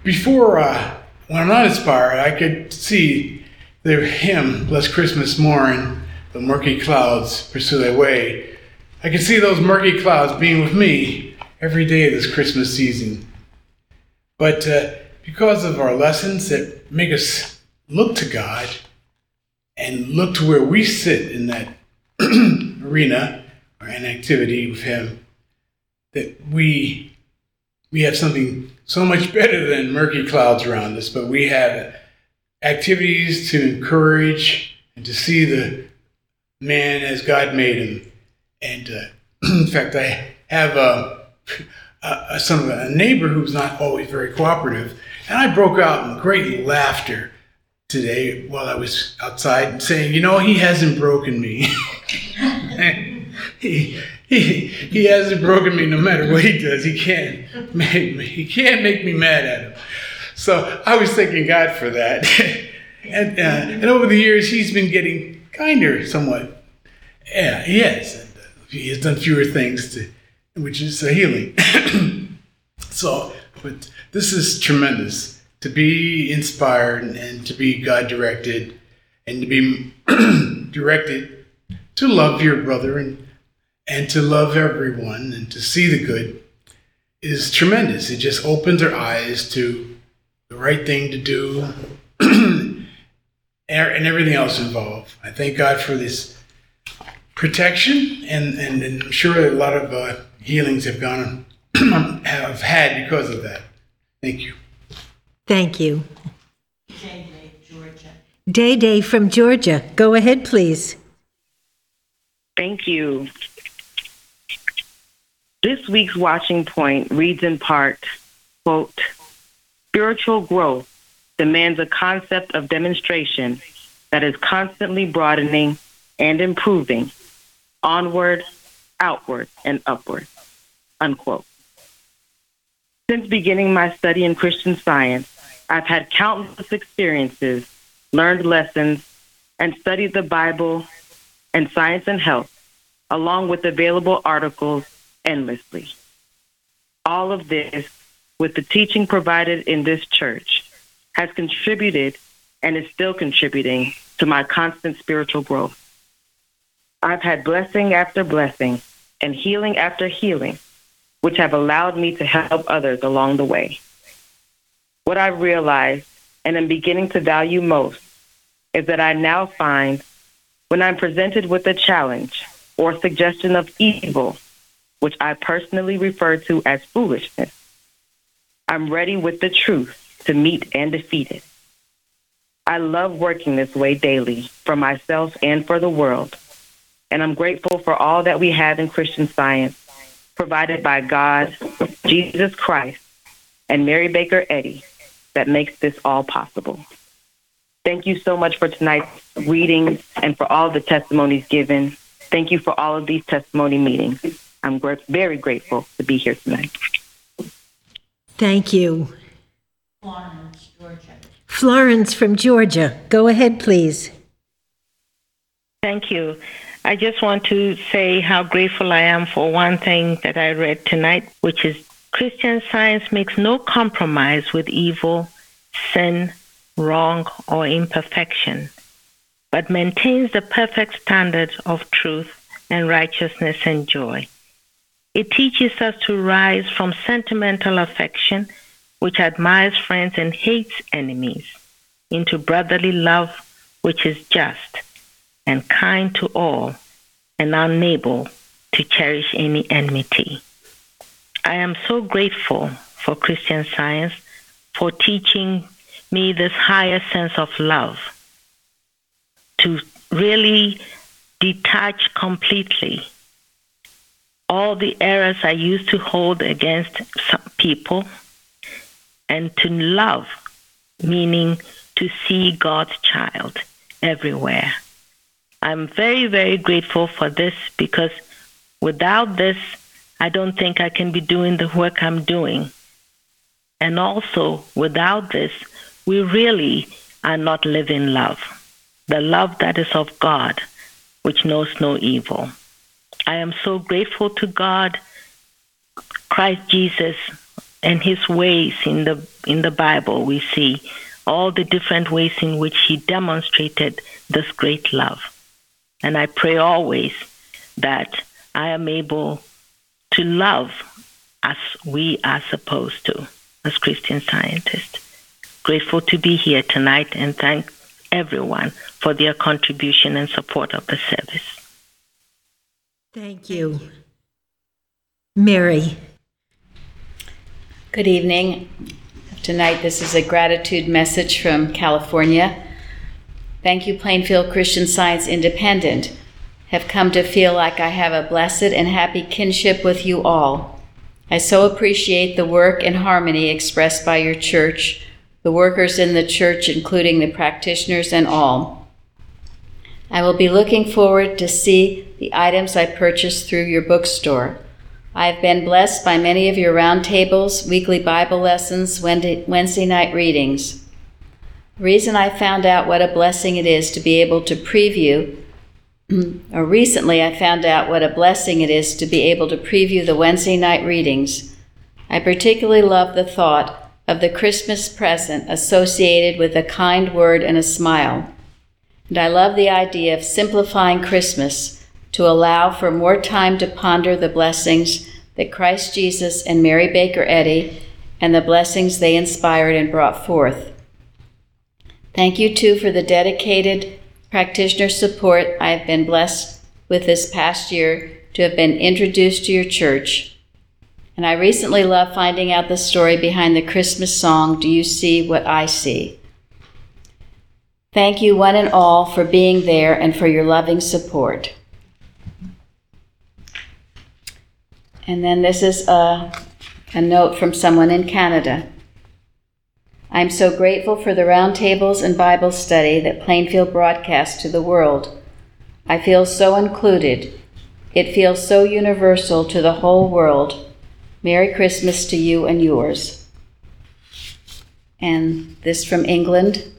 before, uh, when I'm not inspired, I could see the hymn, Bless Christmas Morn, the murky clouds pursue their way. I can see those murky clouds being with me every day this Christmas season. But uh, because of our lessons that make us look to God and look to where we sit in that arena or an activity with Him, that we we have something so much better than murky clouds around us, but we have activities to encourage and to see the man as God made him. And uh, in fact, I have a, a, some a neighbor who's not always very cooperative, and I broke out in great laughter today while I was outside saying, you know, he hasn't broken me. he, he, he hasn't broken me no matter what he does. He can't make me, he can't make me mad at him. So I was thanking God for that. and, uh, and over the years, he's been getting kinder somewhat. Yeah, he has. He has done fewer things to, which is a healing. so, but this is tremendous to be inspired and to be God directed and to be directed to love your brother and and to love everyone and to see the good is tremendous. It just opens our eyes to the right thing to do and everything else involved. I thank God for this protection and, and, and I'm sure a lot of uh, healings have gone have had because of that. Thank you. Thank you. Day Day, Georgia. Day Day from Georgia. Go ahead, please. Thank you. This week's watching point reads in part, quote, spiritual growth demands a concept of demonstration that is constantly broadening and improving, onward, outward, and upward, unquote. Since beginning my study in Christian science, I've had countless experiences, learned lessons, and studied the Bible and science and health, along with available articles endlessly. All of this, with the teaching provided in this church, has contributed and is still contributing to my constant spiritual growth. I've had blessing after blessing and healing after healing, which have allowed me to help others along the way. What I've realized and am beginning to value most is that I now find when I'm presented with a challenge or suggestion of evil, which I personally refer to as foolishness, I'm ready with the truth to meet and defeat it. I love working this way daily for myself and for the world, and I'm grateful for all that we have in Christian science provided by God, Jesus Christ, and Mary Baker Eddy that makes this all possible. Thank you so much for tonight's reading and for all the testimonies given. Thank you for all of these testimony meetings. I'm gr- very grateful to be here tonight. Thank you. Florence, Georgia. Florence from Georgia. Go ahead, please. Thank you. I just want to say how grateful I am for one thing that I read tonight, which is Christian science makes no compromise with evil, sin, wrong, or imperfection, but maintains the perfect standard of truth and righteousness and joy. It teaches us to rise from sentimental affection, which admires friends and hates enemies, into brotherly love, which is just and kind to all and unable to cherish any enmity. I am so grateful for Christian Science for teaching me this higher sense of love to really detach completely all the errors I used to hold against people and to love, meaning to see God's child everywhere. I'm very, very grateful for this because without this, I don't think I can be doing the work I'm doing. And also, without this, we really are not living love, the love that is of God, which knows no evil. I am so grateful to God, Christ Jesus, and his ways in the in the Bible. We see all the different ways in which he demonstrated this great love. And I pray always that I am able to love as we are supposed to as Christian scientists. Grateful to be here tonight and thank everyone for their contribution and support of the service. Thank you. Mary. Good evening. Tonight, this is a gratitude message from California. Thank you, Plainfield Christian Science Independent. Have come to feel like I have a blessed and happy kinship with you all. I so appreciate the work and harmony expressed by your church the workers in the church, including the practitioners and all. I will be looking forward to see the items I purchased through your bookstore. I have been blessed by many of your roundtables, weekly Bible lessons, Wednesday night readings. Reason I found out what a blessing it is to be able to preview, or recently I found out what a blessing it is to be able to preview the Wednesday night readings. I particularly love the thought of the Christmas present associated with a kind word and a smile. And I love the idea of simplifying Christmas to allow for more time to ponder the blessings that Christ Jesus and Mary Baker Eddy and the blessings they inspired and brought forth. Thank you, too, for the dedicated practitioner support I have been blessed with this past year to have been introduced to your church. And I recently loved finding out the story behind the Christmas song, Do You See What I See? Thank you, one and all, for being there and for your loving support. And then this is a, a note from someone in Canada. I'm so grateful for the roundtables and Bible study that Plainfield broadcasts to the world. I feel so included. It feels so universal to the whole world. Merry Christmas to you and yours. And this from England.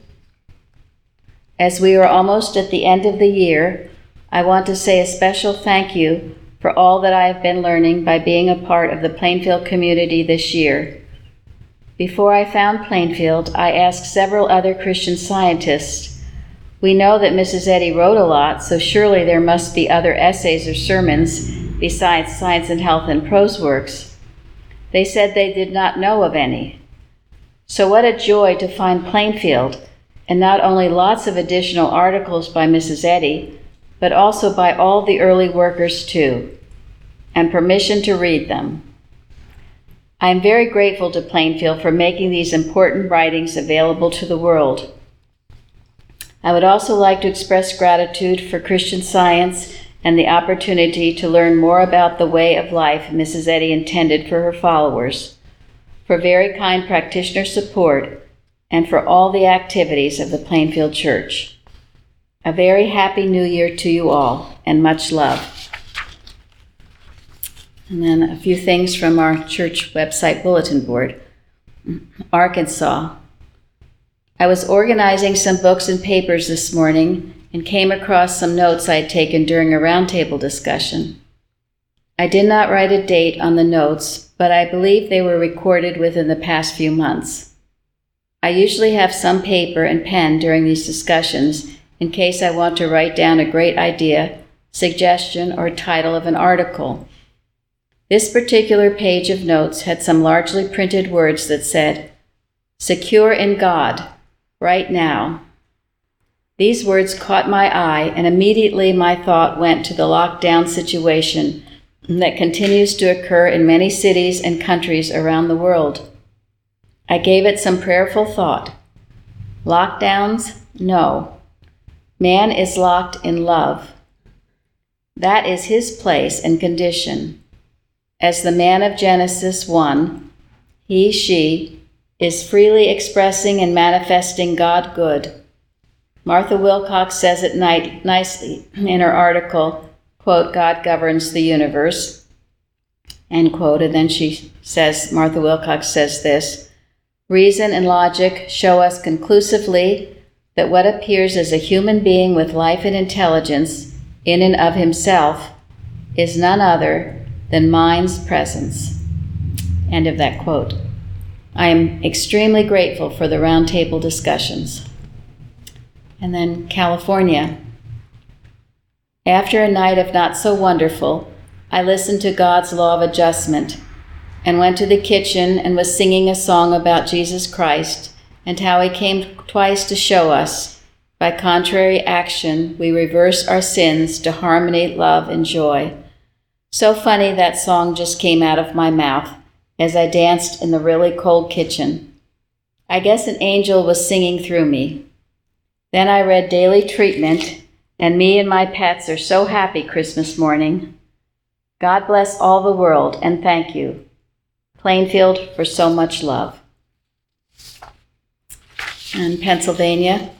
As we are almost at the end of the year, I want to say a special thank you for all that I have been learning by being a part of the Plainfield community this year. Before I found Plainfield, I asked several other Christian scientists. We know that Mrs. Eddy wrote a lot, so surely there must be other essays or sermons besides Science and Health and Prose Works. They said they did not know of any. So, what a joy to find Plainfield, and not only lots of additional articles by Mrs. Eddy, but also by all the early workers too, and permission to read them. I am very grateful to Plainfield for making these important writings available to the world. I would also like to express gratitude for Christian Science and the opportunity to learn more about the way of life Mrs. Eddy intended for her followers, for very kind practitioner support, and for all the activities of the Plainfield Church. A very happy new year to you all, and much love. And then a few things from our church website bulletin board. Arkansas. I was organizing some books and papers this morning and came across some notes I had taken during a roundtable discussion. I did not write a date on the notes, but I believe they were recorded within the past few months. I usually have some paper and pen during these discussions in case I want to write down a great idea, suggestion, or title of an article. This particular page of notes had some largely printed words that said, Secure in God, right now. These words caught my eye, and immediately my thought went to the lockdown situation that continues to occur in many cities and countries around the world. I gave it some prayerful thought. Lockdowns? No. Man is locked in love. That is his place and condition. As the man of Genesis 1, he, she, is freely expressing and manifesting God good. Martha Wilcox says it nicely in her article, quote, God governs the universe, end quote. And then she says, Martha Wilcox says this Reason and logic show us conclusively that what appears as a human being with life and intelligence in and of himself is none other than mind's presence. End of that quote. I am extremely grateful for the roundtable discussions. And then California. After a night of not so wonderful, I listened to God's law of adjustment and went to the kitchen and was singing a song about Jesus Christ and how he came twice to show us by contrary action we reverse our sins to harmony, love, and joy. So funny that song just came out of my mouth as I danced in the really cold kitchen. I guess an angel was singing through me. Then I read Daily Treatment, and me and my pets are so happy Christmas morning. God bless all the world, and thank you. Plainfield for so much love. in Pennsylvania.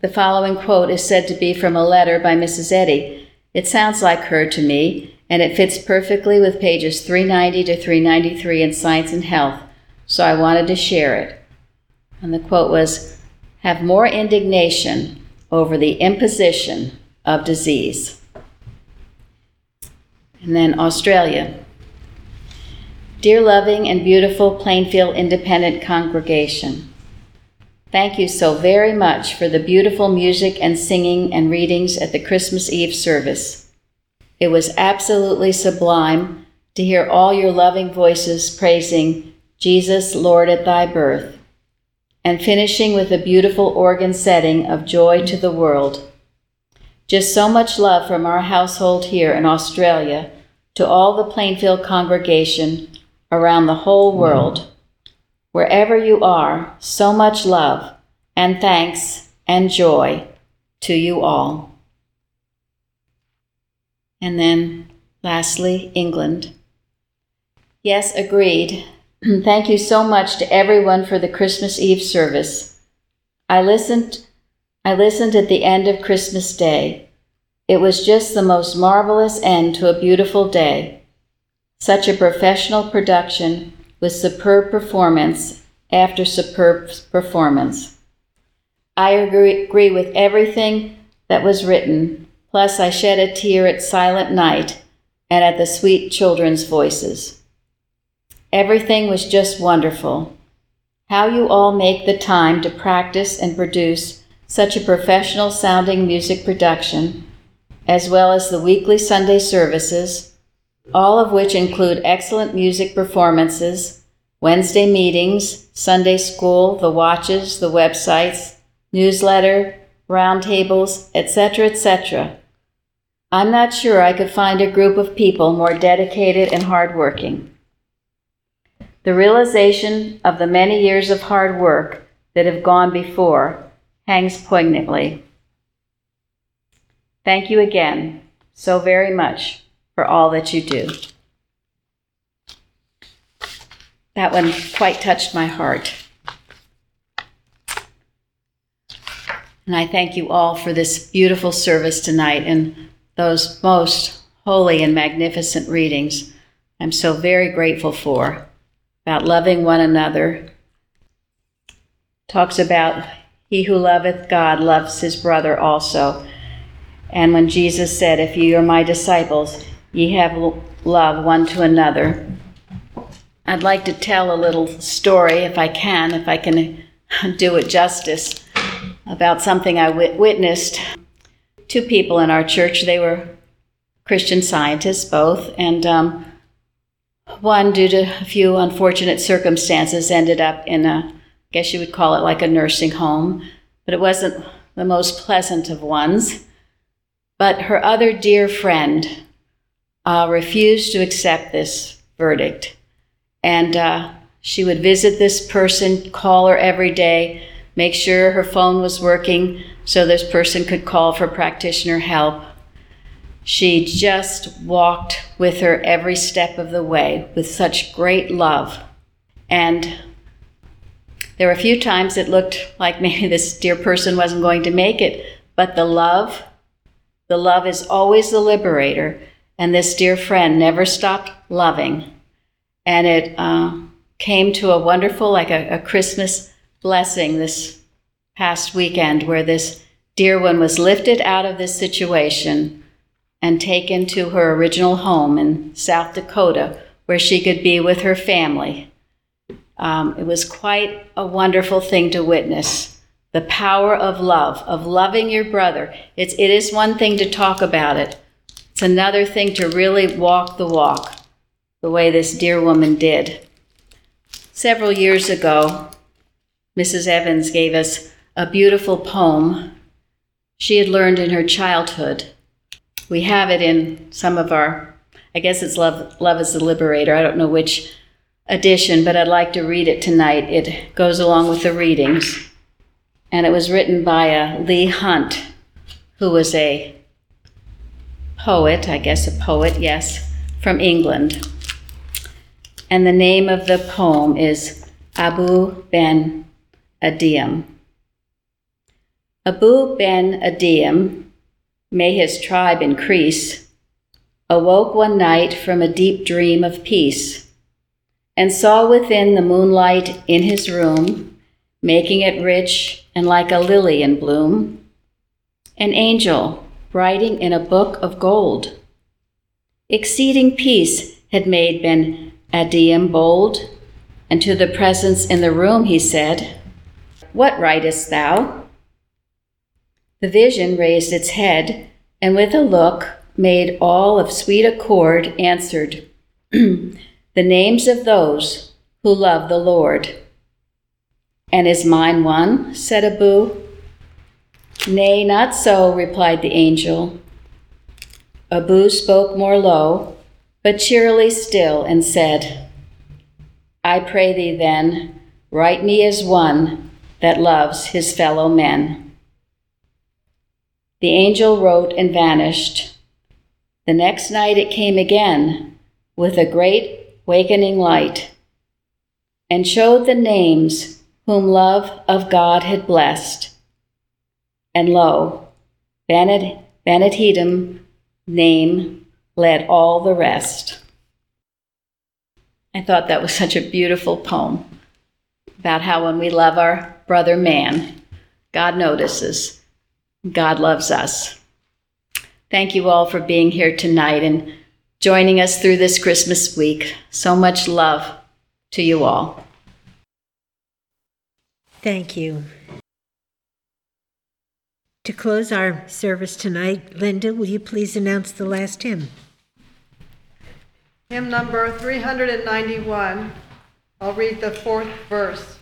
The following quote is said to be from a letter by Mrs. Eddy. It sounds like her to me, and it fits perfectly with pages 390 to 393 in Science and Health, so I wanted to share it. And the quote was Have more indignation over the imposition of disease. And then Australia. Dear loving and beautiful Plainfield Independent congregation, thank you so very much for the beautiful music and singing and readings at the Christmas Eve service. It was absolutely sublime to hear all your loving voices praising Jesus, Lord at thy birth, and finishing with a beautiful organ setting of Joy to the World. Just so much love from our household here in Australia to all the Plainfield congregation around the whole world. Wherever you are, so much love and thanks and joy to you all. And then, lastly, England. Yes, agreed. Thank you so much to everyone for the Christmas Eve service. I listened I listened at the end of Christmas Day. It was just the most marvelous end to a beautiful day. Such a professional production with superb performance after superb performance. I agree, agree with everything that was written, plus, I shed a tear at Silent Night and at the sweet children's voices. Everything was just wonderful. How you all make the time to practice and produce such a professional sounding music production, as well as the weekly Sunday services, all of which include excellent music performances, Wednesday meetings, Sunday school, the watches, the websites, newsletter, roundtables, etc., etc. I'm not sure I could find a group of people more dedicated and hardworking. The realization of the many years of hard work that have gone before hangs poignantly. Thank you again so very much for all that you do. That one quite touched my heart. And I thank you all for this beautiful service tonight and those most holy and magnificent readings. I'm so very grateful for about loving one another. Talks about he who loveth God loves his brother also. And when Jesus said, If ye are my disciples, ye have love one to another. I'd like to tell a little story, if I can, if I can do it justice, about something I witnessed. Two people in our church, they were Christian scientists both, and um, one, due to a few unfortunate circumstances, ended up in a guess you would call it like a nursing home, but it wasn't the most pleasant of ones. But her other dear friend uh, refused to accept this verdict. And uh, she would visit this person, call her every day, make sure her phone was working so this person could call for practitioner help. She just walked with her every step of the way with such great love. And there were a few times it looked like maybe this dear person wasn't going to make it, but the love, the love is always the liberator. And this dear friend never stopped loving. And it uh, came to a wonderful, like a, a Christmas blessing this past weekend, where this dear one was lifted out of this situation and taken to her original home in South Dakota, where she could be with her family. Um, it was quite a wonderful thing to witness. The power of love, of loving your brother. It's, it is one thing to talk about it, it's another thing to really walk the walk the way this dear woman did. Several years ago, Mrs. Evans gave us a beautiful poem she had learned in her childhood. We have it in some of our, I guess it's Love, Love is the Liberator. I don't know which edition, but I'd like to read it tonight. It goes along with the readings. And it was written by uh, Leigh Hunt, who was a poet, I guess a poet, yes, from England. And the name of the poem is Abu Ben Adhem. Abu ben Adhem, may his tribe increase, awoke one night from a deep dream of peace, and saw within the moonlight in his room, making it rich and like a lily in bloom, an angel writing in a book of gold. Exceeding peace had made Ben Adhem bold, and to the presence in the room he said, What writest thou? The vision raised its head, and with a look made all of sweet accord answered, The names of those who love the Lord. And is mine one? said Abu. Nay, not so, replied the angel. Abu spoke more low, but cheerily still, and said, I pray thee then, write me as one that loves his fellow men. The angel wrote and vanished. The next night it came again with a great wakening light and showed the names whom love of God had blessed. And lo, Ben Adhem name led all the rest. I thought that was such a beautiful poem about how when we love our brother man, God notices, God loves us. Thank you all for being here tonight and joining us through this Christmas week. So much love to you all. Thank you. To close our service tonight, Linda, will you please announce the last hymn? Hymn number 391. I'll read the fourth verse.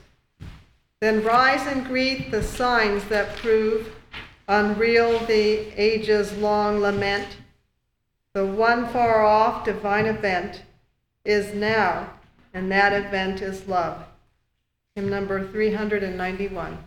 Then rise and greet the signs that prove unreal the ages long lament. The one far off divine event is now, and that event is love. Hymn number 391.